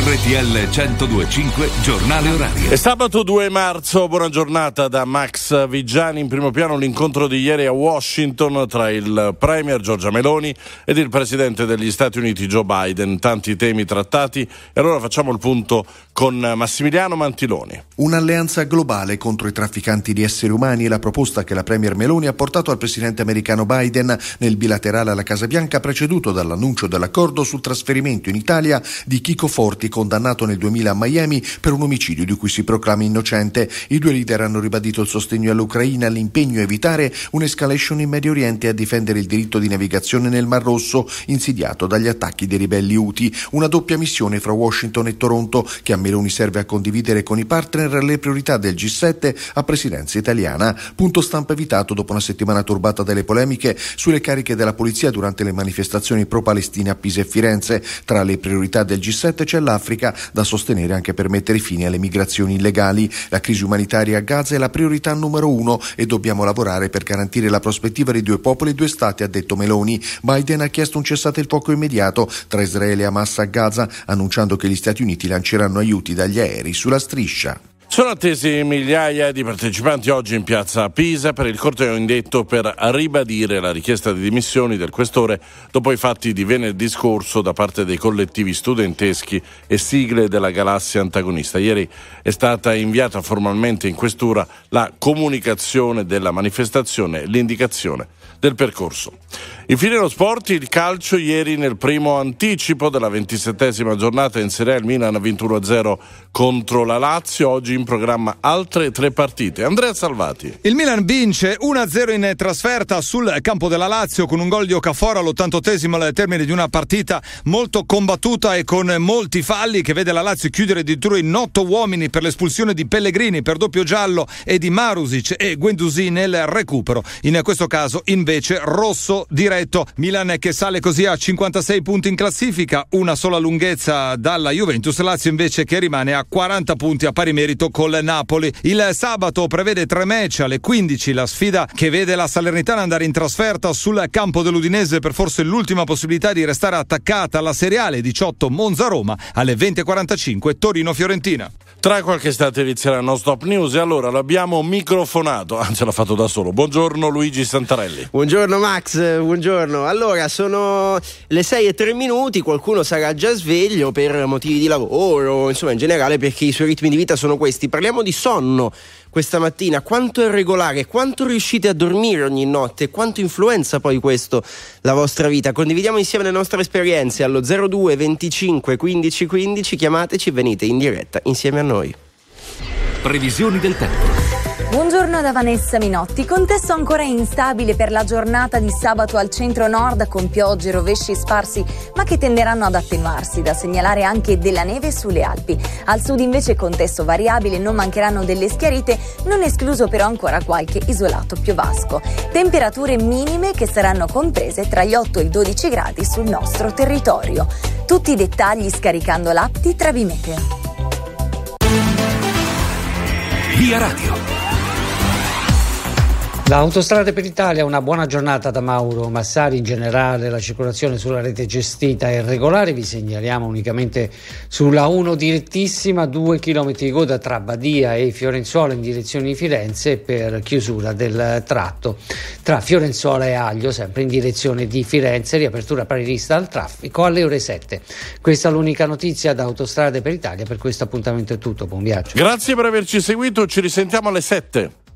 RTL 1025 Giornale Orario. È sabato 2 marzo, buona giornata da Max Vigiani. In primo piano l'incontro di ieri a Washington tra il Premier Giorgia Meloni ed il Presidente degli Stati Uniti Joe Biden. Tanti temi trattati e allora facciamo il punto con Massimiliano Mantiloni. Un'alleanza globale contro i trafficanti di esseri umani è la proposta che la Premier Meloni ha portato al Presidente americano Biden nel bilaterale alla Casa Bianca preceduto dall'annuncio dell'accordo sul trasferimento in Italia di Chico Forti, condannato nel 2000 a Miami per un omicidio di cui si proclama innocente. I due leader hanno ribadito il sostegno all'Ucraina, l'impegno a evitare un'escalation in Medio Oriente e a difendere il diritto di navigazione nel Mar Rosso, insidiato dagli attacchi dei ribelli Houthi. Una doppia missione fra Washington e Toronto che a Meloni serve a condividere con i partner le priorità del G7 a presidenza italiana. Punto stampa evitato dopo una settimana turbata dalle polemiche sulle cariche della polizia durante le manifestazioni pro-Palestina a Pisa e Firenze. Tra le priorità del G7 c'è l'Africa, da sostenere anche per mettere fine alle migrazioni illegali. La crisi umanitaria a Gaza è la priorità numero uno e dobbiamo lavorare per garantire la prospettiva di due popoli e due stati, ha detto Meloni. Biden ha chiesto un cessate il fuoco immediato tra Israele e Hamas a Gaza, annunciando che gli Stati Uniti lanceranno aiuti dagli aerei sulla striscia. Sono attesi migliaia di partecipanti oggi in piazza Pisa per il corteo indetto per ribadire la richiesta di dimissioni del questore dopo i fatti di venerdì scorso da parte dei collettivi studenteschi e sigle della galassia antagonista. Ieri è stata inviata formalmente in questura la comunicazione della manifestazione l'indicazione del percorso. Infine lo sport, il calcio ieri nel primo anticipo della ventisettesima giornata in Serie A il Milan ha vinto 1-0 contro la Lazio, oggi in programma altre tre partite. Andrea Salvati. Il Milan vince 1-0 in trasferta sul campo della Lazio con un gol di Okafor all'88esimo al termine di una partita molto combattuta e con molti falli che vede la Lazio chiudere addirittura in otto uomini per l'espulsione di Pellegrini per doppio giallo e di Marusic e Guendouzi nel recupero. In questo caso invece rosso diretto Milan che sale così a 56 punti in classifica, una sola lunghezza dalla Juventus, Lazio invece che rimane a 40 punti a pari merito col Napoli. Il sabato prevede tre match alle 15, la sfida che vede la Salernitana andare in trasferta sul campo dell'Udinese per forse l'ultima possibilità di restare attaccata alla seriale 18 Monza-Roma alle 20.45 Torino-Fiorentina. Tra qualche istante inizierà il nostro Stop News e allora l'abbiamo microfonato, anzi l'ha fatto da solo. Buongiorno Luigi Santarelli. Buongiorno Max, buongiorno. Allora sono le 6 e 3 minuti, qualcuno sarà già sveglio per motivi di lavoro, insomma in generale perché i suoi ritmi di vita sono questi. Parliamo di sonno questa mattina, quanto è regolare, quanto riuscite a dormire ogni notte, quanto influenza poi questo la vostra vita. Condividiamo insieme le nostre esperienze allo 02 25 15 15, chiamateci, venite in diretta insieme a noi. Previsioni del tempo. Buongiorno da Vanessa Minotti. Contesto ancora instabile per la giornata di sabato al centro-nord con piogge rovesci sparsi, ma che tenderanno ad attenuarsi. Da segnalare anche della neve sulle Alpi. Al sud invece contesto variabile, non mancheranno delle schiarite, non escluso però ancora qualche isolato piovasco. Temperature minime che saranno comprese tra gli 8 e i 12 gradi sul nostro territorio. Tutti i dettagli scaricando l'app di Travimeteo. Via Radio. Da per Italia una buona giornata da Mauro Massari, in generale la circolazione sulla rete gestita è regolare, vi segnaliamo unicamente sulla 1 direttissima 2 km di coda tra Badia e Fiorenzuola in direzione di Firenze per chiusura del tratto tra Fiorenzuola e Aglio, sempre in direzione di Firenze, riapertura prevista al traffico alle ore 7. Questa è l'unica notizia da Autostrade per Italia, per questo appuntamento è tutto, buon viaggio. Grazie per averci seguito, ci risentiamo alle 7.